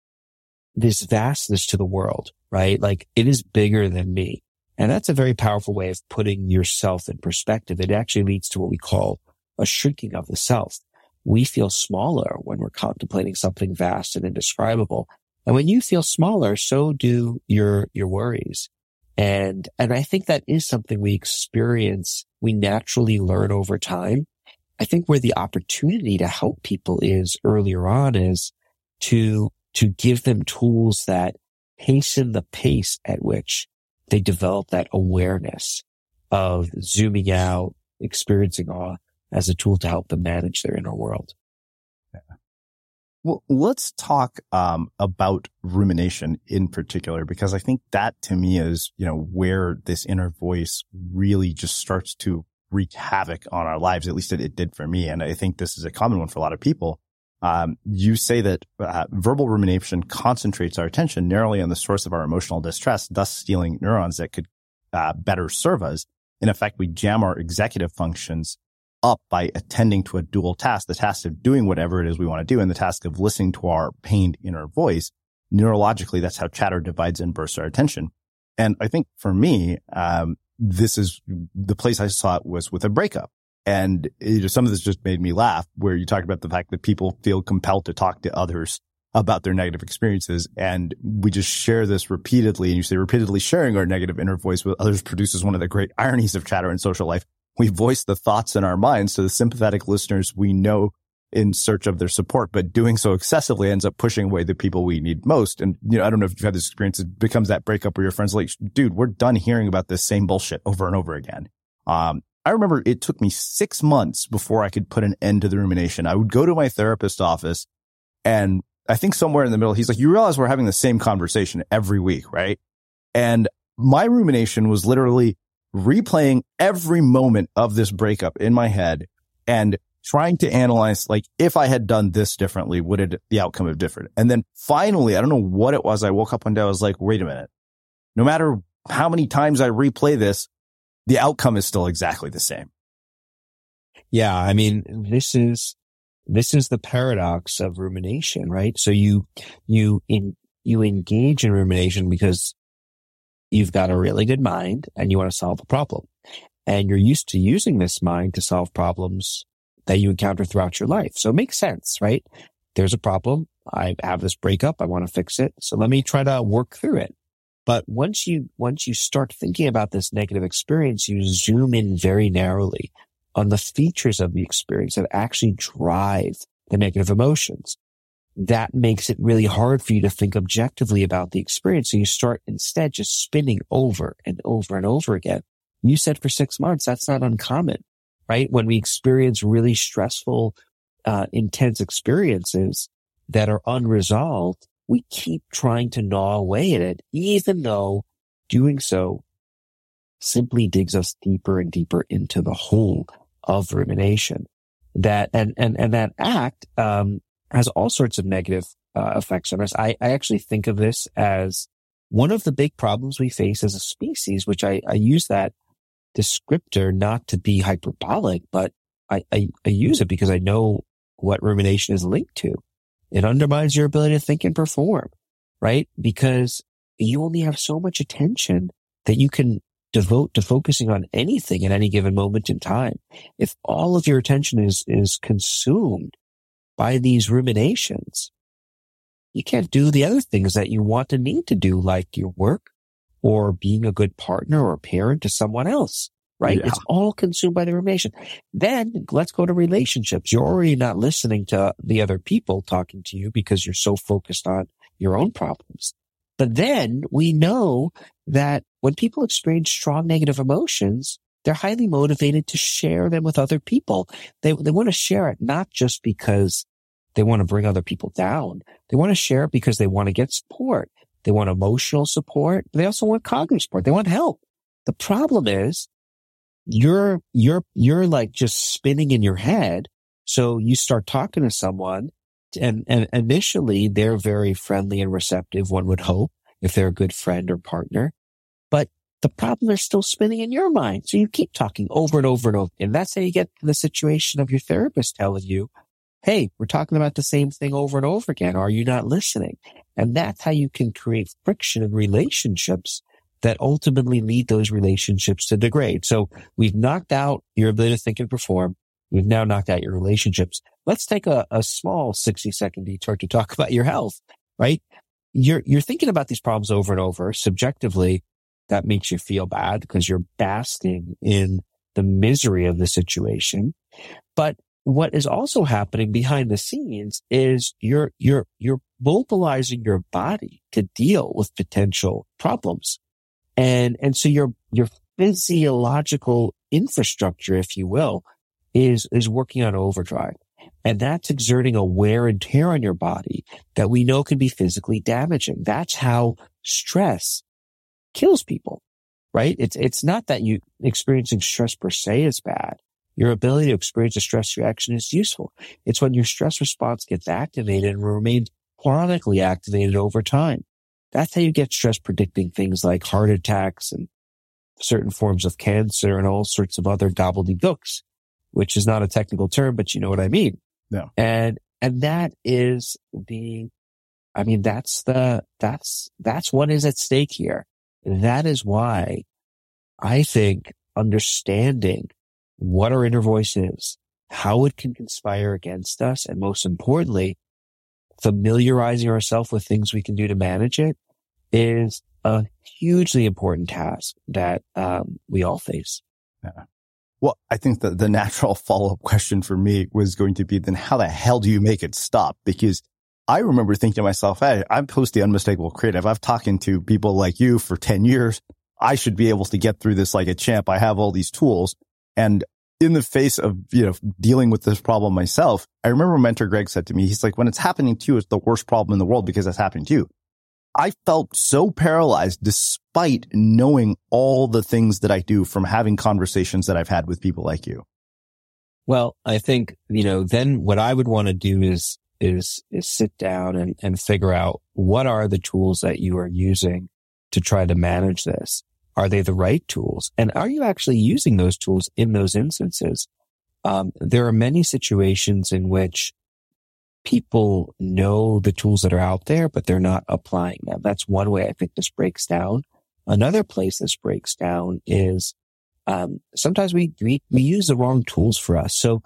this vastness to the world, right? Like it is bigger than me. And that's a very powerful way of putting yourself in perspective. It actually leads to what we call a shrinking of the self. We feel smaller when we're contemplating something vast and indescribable. And when you feel smaller, so do your, your worries. And, and I think that is something we experience. We naturally learn over time. I think where the opportunity to help people is earlier on is to, to give them tools that hasten the pace at which they develop that awareness of zooming out, experiencing awe as a tool to help them manage their inner world. Well, let's talk um, about rumination in particular, because I think that to me is, you know, where this inner voice really just starts to wreak havoc on our lives. At least it, it did for me. And I think this is a common one for a lot of people. Um, you say that uh, verbal rumination concentrates our attention narrowly on the source of our emotional distress, thus stealing neurons that could uh, better serve us. In effect, we jam our executive functions up by attending to a dual task, the task of doing whatever it is we want to do and the task of listening to our pained inner voice. Neurologically, that's how chatter divides and bursts our attention. And I think for me, um, this is the place I saw it was with a breakup. And you know, some of this just made me laugh where you talked about the fact that people feel compelled to talk to others about their negative experiences. And we just share this repeatedly. And you say repeatedly sharing our negative inner voice with others produces one of the great ironies of chatter in social life we voice the thoughts in our minds to the sympathetic listeners we know in search of their support, but doing so excessively ends up pushing away the people we need most. And, you know, I don't know if you've had this experience. It becomes that breakup where your friends like, dude, we're done hearing about this same bullshit over and over again. Um, I remember it took me six months before I could put an end to the rumination. I would go to my therapist office and I think somewhere in the middle, he's like, you realize we're having the same conversation every week, right? And my rumination was literally, replaying every moment of this breakup in my head and trying to analyze, like, if I had done this differently, would it, the outcome have differed? And then finally, I don't know what it was. I woke up one day. I was like, wait a minute. No matter how many times I replay this, the outcome is still exactly the same. Yeah. I mean, this is, this is the paradox of rumination, right? So you, you in, you engage in rumination because you've got a really good mind and you want to solve a problem. And you're used to using this mind to solve problems that you encounter throughout your life. So it makes sense, right? There's a problem. I have this breakup. I want to fix it. So let me try to work through it. But once you, once you start thinking about this negative experience, you zoom in very narrowly on the features of the experience that actually drive the negative emotions that makes it really hard for you to think objectively about the experience. So you start instead just spinning over and over and over again. You said for six months, that's not uncommon, right? When we experience really stressful, uh, intense experiences that are unresolved, we keep trying to gnaw away at it, even though doing so simply digs us deeper and deeper into the hole of rumination. That and and and that act um, has all sorts of negative uh, effects on us. I, I actually think of this as one of the big problems we face as a species, which I, I use that descriptor not to be hyperbolic, but I, I, I use it because I know what rumination is linked to. It undermines your ability to think and perform, right? Because you only have so much attention that you can devote to focusing on anything at any given moment in time. If all of your attention is, is consumed by these ruminations, you can't do the other things that you want to need to do, like your work or being a good partner or parent to someone else, right? Yeah. It's all consumed by the rumination. Then let's go to relationships. You're already not listening to the other people talking to you because you're so focused on your own problems. But then we know that when people experience strong negative emotions, they're highly motivated to share them with other people. They, they want to share it not just because they want to bring other people down. They want to share it because they want to get support. They want emotional support. But They also want cognitive support. They want help. The problem is you're, you're, you're like just spinning in your head. So you start talking to someone and, and initially they're very friendly and receptive. One would hope if they're a good friend or partner, the problem is still spinning in your mind. So you keep talking over and over and over. And that's how you get to the situation of your therapist telling you, Hey, we're talking about the same thing over and over again. Are you not listening? And that's how you can create friction in relationships that ultimately lead those relationships to degrade. So we've knocked out your ability to think and perform. We've now knocked out your relationships. Let's take a, a small 60 second detour to talk about your health, right? You're, you're thinking about these problems over and over. Subjectively, that makes you feel bad because you're basking in the misery of the situation. But what is also happening behind the scenes is you're, you're, you're mobilizing your body to deal with potential problems. And, and so your, your physiological infrastructure, if you will, is, is working on overdrive. And that's exerting a wear and tear on your body that we know can be physically damaging. That's how stress kills people, right? It's, it's not that you experiencing stress per se is bad. Your ability to experience a stress reaction is useful. It's when your stress response gets activated and remains chronically activated over time. That's how you get stress predicting things like heart attacks and certain forms of cancer and all sorts of other gobbledygooks, which is not a technical term, but you know what I mean. Yeah. And, and that is the, I mean, that's the, that's, that's what is at stake here. That is why I think understanding what our inner voice is, how it can conspire against us, and most importantly, familiarizing ourselves with things we can do to manage it is a hugely important task that um, we all face. Yeah. Well, I think that the natural follow up question for me was going to be then how the hell do you make it stop? Because I remember thinking to myself, Hey, I'm post the unmistakable creative. I've talking to people like you for 10 years. I should be able to get through this like a champ. I have all these tools. And in the face of, you know, dealing with this problem myself, I remember mentor Greg said to me, he's like, when it's happening to you, it's the worst problem in the world because it's happening to you. I felt so paralyzed despite knowing all the things that I do from having conversations that I've had with people like you. Well, I think, you know, then what I would want to do is, is, is sit down and, and figure out what are the tools that you are using to try to manage this. Are they the right tools? And are you actually using those tools in those instances? Um, there are many situations in which people know the tools that are out there, but they're not applying them. That's one way I think this breaks down. Another place this breaks down is um, sometimes we, we we use the wrong tools for us. So,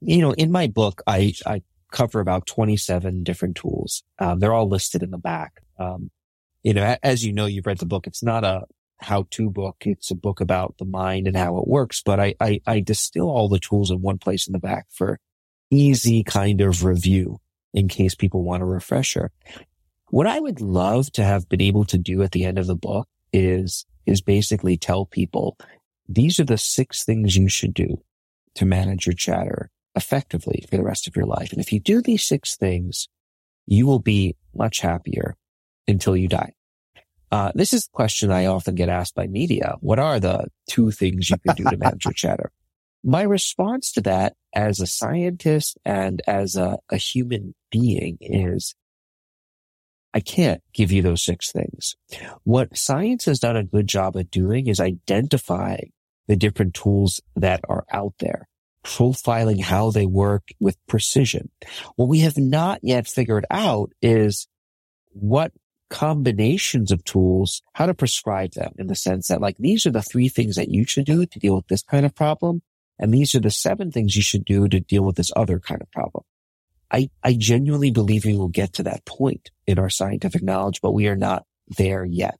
you know, in my book, I I cover about twenty seven different tools. Um, they're all listed in the back. Um, you know, as you know, you've read the book. It's not a how-to book. It's a book about the mind and how it works, but I, I, I distill all the tools in one place in the back for easy kind of review in case people want a refresher. What I would love to have been able to do at the end of the book is, is basically tell people these are the six things you should do to manage your chatter effectively for the rest of your life. And if you do these six things, you will be much happier until you die. Uh, this is a question I often get asked by media. What are the two things you can do to manage your chatter? my response to that as a scientist and as a, a human being is I can't give you those six things. What science has done a good job at doing is identifying the different tools that are out there, profiling how they work with precision. What we have not yet figured out is what combinations of tools, how to prescribe them in the sense that like these are the three things that you should do to deal with this kind of problem. And these are the seven things you should do to deal with this other kind of problem. I, I genuinely believe we will get to that point in our scientific knowledge, but we are not there yet.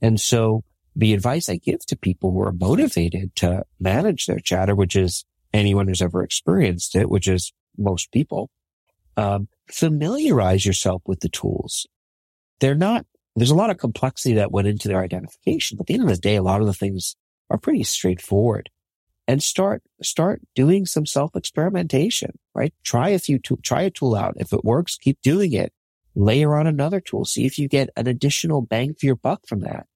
And so the advice I give to people who are motivated to manage their chatter, which is anyone who's ever experienced it, which is most people, um, familiarize yourself with the tools. They're not, there's a lot of complexity that went into their identification, but at the end of the day, a lot of the things are pretty straightforward and start, start doing some self experimentation, right? Try a few, try a tool out. If it works, keep doing it. Layer on another tool. See if you get an additional bang for your buck from that.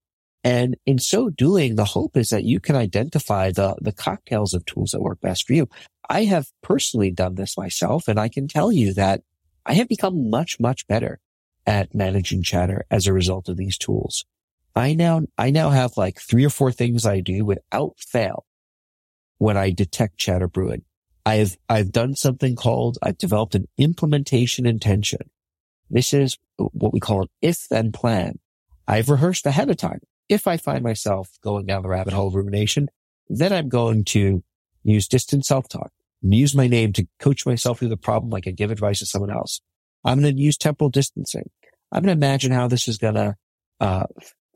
And in so doing, the hope is that you can identify the, the cocktails of tools that work best for you. I have personally done this myself and I can tell you that I have become much, much better at managing chatter as a result of these tools. I now, I now have like three or four things I do without fail when I detect chatter brewing. I've, I've done something called, I've developed an implementation intention. This is what we call an if then plan. I've rehearsed ahead of time. If I find myself going down the rabbit hole of rumination, then I'm going to use distant self-talk, and use my name to coach myself through the problem like I give advice to someone else. I'm going to use temporal distancing. I'm going to imagine how this is going to uh,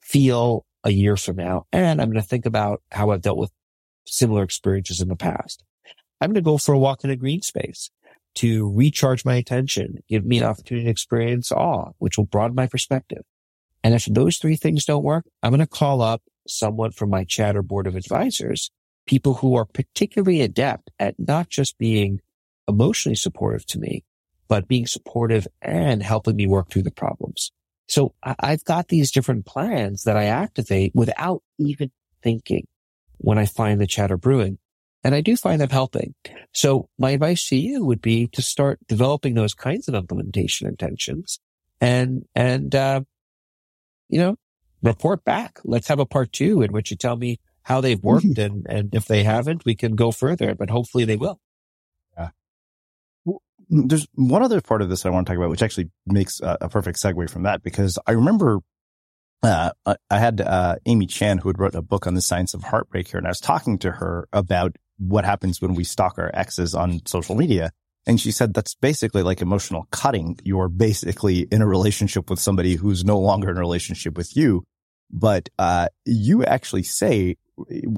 feel a year from now. And I'm going to think about how I've dealt with similar experiences in the past. I'm going to go for a walk in a green space to recharge my attention, give me an opportunity to experience awe, which will broaden my perspective. And if those three things don't work, I'm going to call up someone from my chatter board of advisors, people who are particularly adept at not just being emotionally supportive to me, but being supportive and helping me work through the problems. So I've got these different plans that I activate without even thinking when I find the chatter brewing. And I do find them helping. So my advice to you would be to start developing those kinds of implementation intentions and, and, uh, you know, report back. Let's have a part two in which you tell me how they've worked and, and if they haven't, we can go further, but hopefully they will. Yeah. There's one other part of this I want to talk about, which actually makes a, a perfect segue from that, because I remember uh, I had uh, Amy Chan, who had wrote a book on the science of heartbreak here, and I was talking to her about what happens when we stalk our exes on social media. And she said that's basically like emotional cutting. You're basically in a relationship with somebody who's no longer in a relationship with you. But uh, you actually say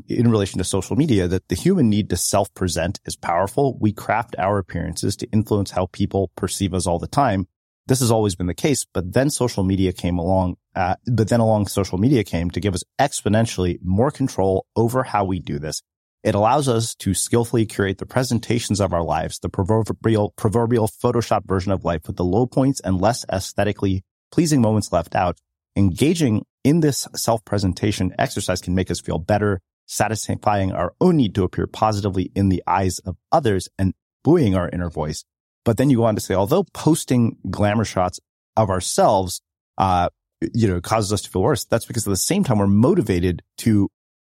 in relation to social media that the human need to self-present is powerful. We craft our appearances to influence how people perceive us all the time. This has always been the case, but then social media came along. Uh, but then along social media came to give us exponentially more control over how we do this. It allows us to skillfully curate the presentations of our lives, the proverbial, proverbial Photoshop version of life with the low points and less aesthetically pleasing moments left out. Engaging in this self-presentation exercise can make us feel better, satisfying our own need to appear positively in the eyes of others and buoying our inner voice. But then you go on to say, although posting glamour shots of ourselves, uh, you know, causes us to feel worse, that's because at the same time, we're motivated to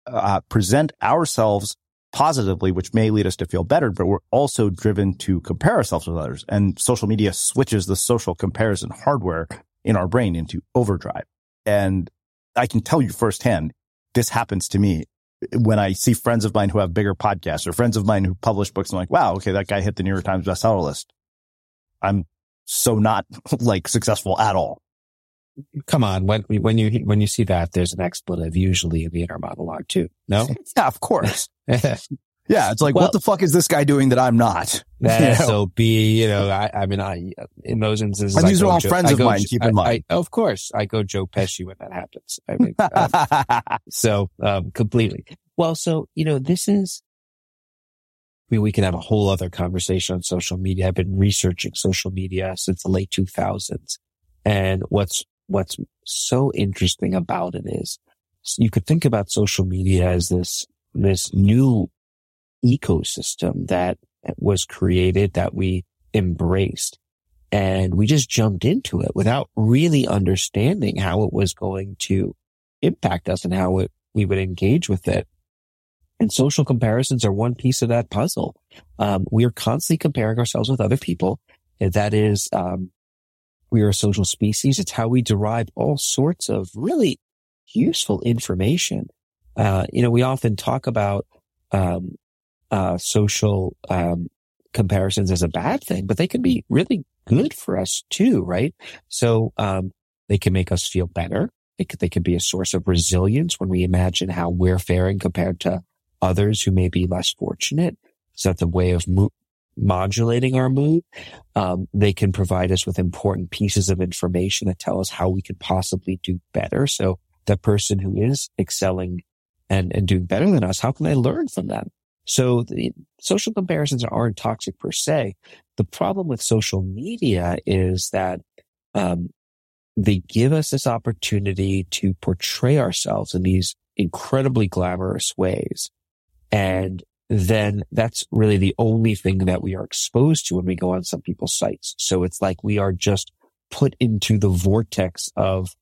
uh, present ourselves positively, which may lead us to feel better, but we're also driven to compare ourselves with others. And social media switches the social comparison hardware in our brain into overdrive. And I can tell you firsthand, this happens to me when I see friends of mine who have bigger podcasts or friends of mine who publish books. I'm like, wow, okay, that guy hit the New York Times bestseller list. I'm so not like successful at all. Come on, when when you when you see that, there's an expletive usually in the inner monologue too. No, yeah, of course. yeah, it's like, well, what the fuck is this guy doing that I'm not? That you know? so be, you know, I, I mean, I in those instances, and these are all Joe, friends of mine. Keep in mind, I, of course, I go Joe Pesci when that happens. I mean, um, so um, completely. Well, so you know, this is. I mean, we can have a whole other conversation on social media. I've been researching social media since the late 2000s. And what's what's so interesting about it is you could think about social media as this, this new ecosystem that was created that we embraced. And we just jumped into it without really understanding how it was going to impact us and how it, we would engage with it. And social comparisons are one piece of that puzzle. Um, we are constantly comparing ourselves with other people. That is, um, we are a social species. It's how we derive all sorts of really useful information. Uh, you know, we often talk about, um, uh, social, um, comparisons as a bad thing, but they can be really good for us too, right? So, um, they can make us feel better. They could, they could be a source of resilience when we imagine how we're faring compared to others who may be less fortunate. So that's a way of mo- modulating our mood. Um, they can provide us with important pieces of information that tell us how we could possibly do better. So the person who is excelling and, and doing better than us, how can I learn from them? So the social comparisons aren't toxic per se. The problem with social media is that, um, they give us this opportunity to portray ourselves in these incredibly glamorous ways. And then that's really the only thing that we are exposed to when we go on some people's sites. So it's like we are just put into the vortex of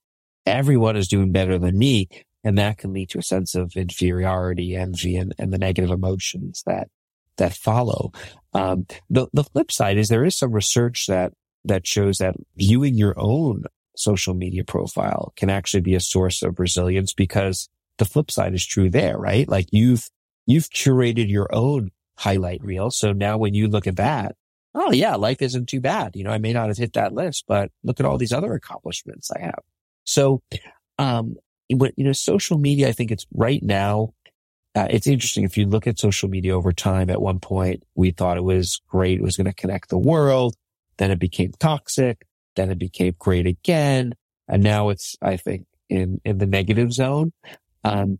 everyone is doing better than me. And that can lead to a sense of inferiority, envy, and, and the negative emotions that, that follow. Um, the, the flip side is there is some research that, that shows that viewing your own social media profile can actually be a source of resilience because the flip side is true there, right? Like you've, you've curated your own highlight reel. So now when you look at that, oh yeah, life isn't too bad. You know, I may not have hit that list, but look at all these other accomplishments I have. So, um, you know, social media, I think it's right now, uh, it's interesting. If you look at social media over time, at one point we thought it was great. It was going to connect the world. Then it became toxic. Then it became great again. And now it's, I think, in, in the negative zone. Um,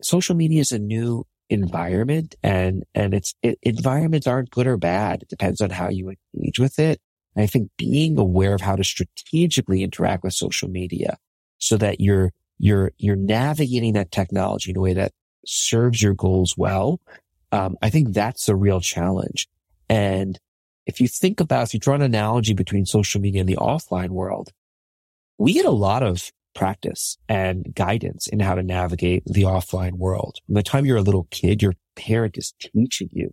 social media is a new environment and, and it's, it, environments aren't good or bad. It depends on how you engage with it. And I think being aware of how to strategically interact with social media so that you're, you're, you're navigating that technology in a way that serves your goals well. Um, I think that's the real challenge. And if you think about, if you draw an analogy between social media and the offline world, we get a lot of practice and guidance in how to navigate the offline world. From the time you're a little kid, your parent is teaching you,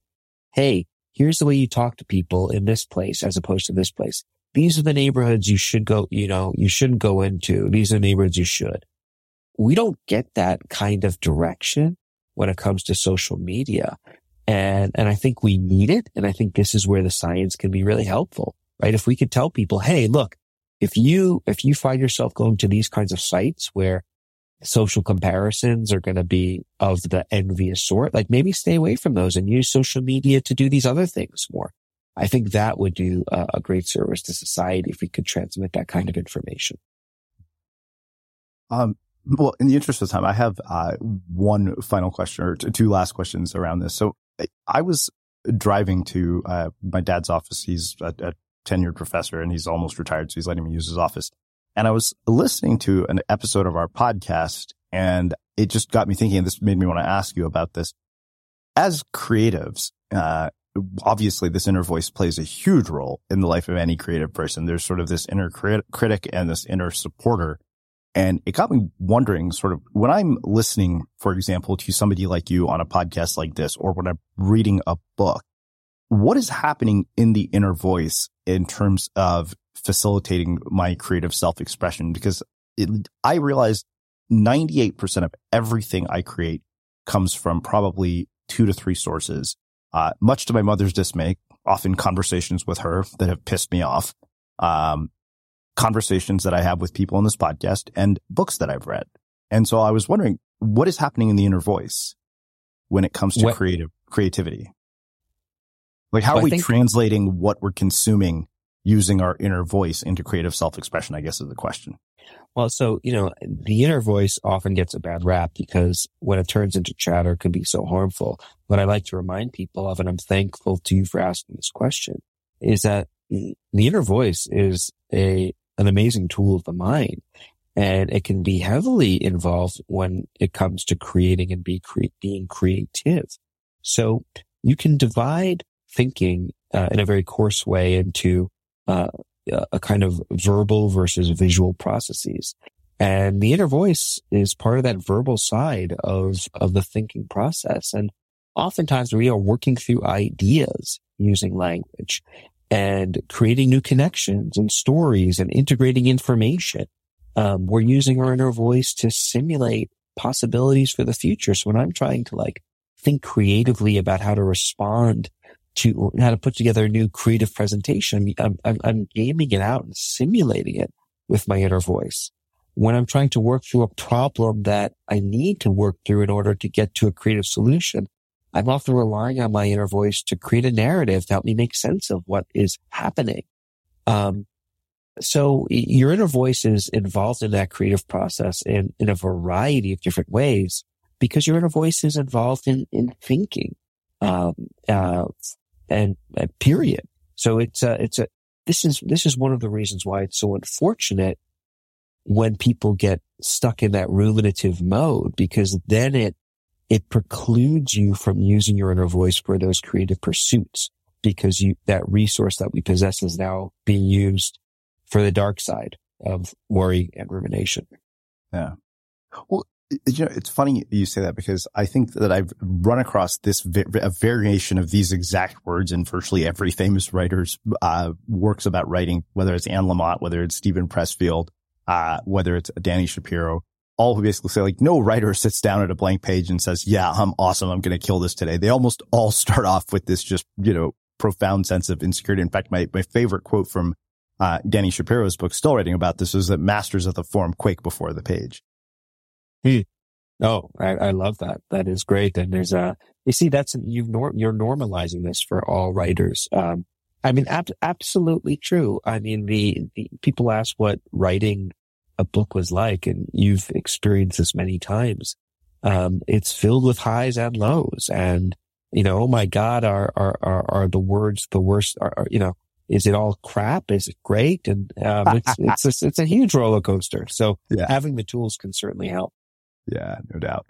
Hey, here's the way you talk to people in this place as opposed to this place. These are the neighborhoods you should go, you know, you shouldn't go into. These are the neighborhoods you should. We don't get that kind of direction when it comes to social media. And, and I think we need it. And I think this is where the science can be really helpful, right? If we could tell people, Hey, look, if you, if you find yourself going to these kinds of sites where social comparisons are going to be of the envious sort, like maybe stay away from those and use social media to do these other things more. I think that would do a, a great service to society if we could transmit that kind of information. Um, well, in the interest of time, I have uh, one final question or two last questions around this. So I was driving to uh, my dad's office. He's a, a, tenured professor and he's almost retired. So he's letting me use his office. And I was listening to an episode of our podcast and it just got me thinking. This made me want to ask you about this. As creatives, uh, obviously this inner voice plays a huge role in the life of any creative person. There's sort of this inner crit- critic and this inner supporter. And it got me wondering sort of when I'm listening, for example, to somebody like you on a podcast like this, or when I'm reading a book, what is happening in the inner voice in terms of facilitating my creative self expression? Because it, I realize 98% of everything I create comes from probably two to three sources. Uh, much to my mother's dismay, often conversations with her that have pissed me off. Um, conversations that I have with people on this podcast and books that I've read. And so I was wondering what is happening in the inner voice when it comes to what, creative creativity? Like how well, are we translating what we're consuming using our inner voice into creative self-expression, I guess is the question. Well, so, you know, the inner voice often gets a bad rap because when it turns into chatter, it can be so harmful. What I like to remind people of, and I'm thankful to you for asking this question, is that the inner voice is a an amazing tool of the mind. And it can be heavily involved when it comes to creating and be cre- being creative. So you can divide thinking uh, in a very coarse way into uh, a kind of verbal versus visual processes. And the inner voice is part of that verbal side of, of the thinking process. And oftentimes we are working through ideas using language and creating new connections and stories and integrating information. Um, we're using our inner voice to simulate possibilities for the future. So when I'm trying to like think creatively about how to respond to how to put together a new creative presentation, I'm, I'm, I'm gaming it out and simulating it with my inner voice. When I'm trying to work through a problem that I need to work through in order to get to a creative solution, I'm often relying on my inner voice to create a narrative to help me make sense of what is happening. Um, so your inner voice is involved in that creative process in, in a variety of different ways because your inner voice is involved in, in thinking, um, uh, and, and period. So it's a, it's a, this is, this is one of the reasons why it's so unfortunate when people get stuck in that ruminative mode because then it it precludes you from using your inner voice for those creative pursuits because you, that resource that we possess is now being used for the dark side of worry and rumination. Yeah. Well, you know, it's funny you say that because I think that I've run across this a variation of these exact words in virtually every famous writer's uh, works about writing, whether it's Anne Lamott, whether it's Steven Pressfield, uh, whether it's Dani Shapiro all who basically say like no writer sits down at a blank page and says, yeah, I'm awesome. I'm going to kill this today. They almost all start off with this just, you know, profound sense of insecurity. In fact, my, my favorite quote from uh, Dani Shapiro's book, still writing about this, is that masters of the form quake before the page. Hmm. Oh, I, I love that. That is great. And there's a, you see, that's, you've you're normalizing this for all writers. Um, I mean, ab- absolutely true. I mean, the, the people ask what writing a book was like, and you've experienced this many times. Um, it's filled with highs and lows, and you know, oh my God, are are are, are the words the worst? Are, are, you know, is it all crap? Is it great? And um, it's it's a, it's a huge roller coaster. So yeah. having the tools can certainly help. Yeah, no doubt.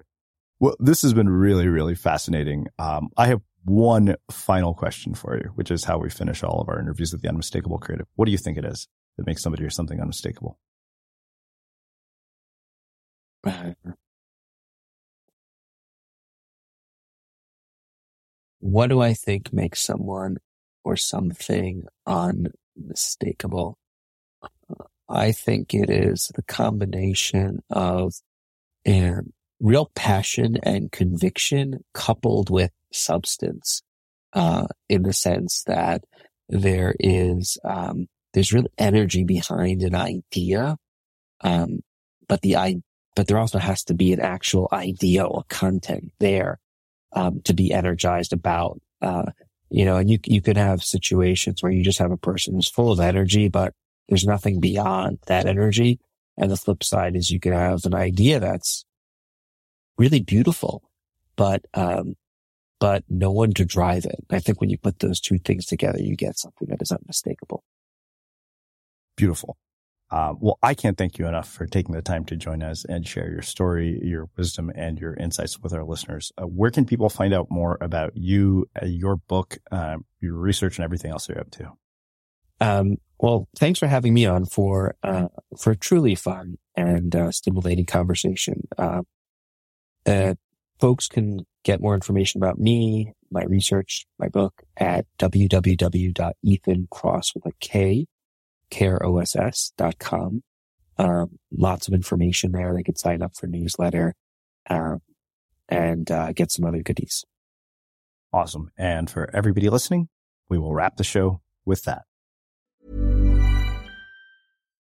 Well, this has been really, really fascinating. Um, I have one final question for you, which is how we finish all of our interviews with the unmistakable creative. What do you think it is that makes somebody or something unmistakable? What do I think makes someone or something unmistakable? I think it is the combination of a real passion and conviction coupled with substance, uh, in the sense that there is, um, there's real energy behind an idea. Um, but the, I, but there also has to be an actual idea or content there um, to be energized about. Uh, you know, and you you could have situations where you just have a person who's full of energy, but there's nothing beyond that energy. And the flip side is you can have an idea that's really beautiful, but um, but no one to drive it. I think when you put those two things together, you get something that is unmistakable. Beautiful. Uh, well, I can't thank you enough for taking the time to join us and share your story, your wisdom, and your insights with our listeners. Uh, where can people find out more about you, uh, your book, um, your research, and everything else you're up to? Um, well, thanks for having me on for uh, for truly fun and uh, stimulating conversation. folks can get more information about me, my research, my book at www.ethankross with a K careoss.com. Um, lots of information there. They could sign up for newsletter, uh, and, uh, get some other goodies. Awesome. And for everybody listening, we will wrap the show with that.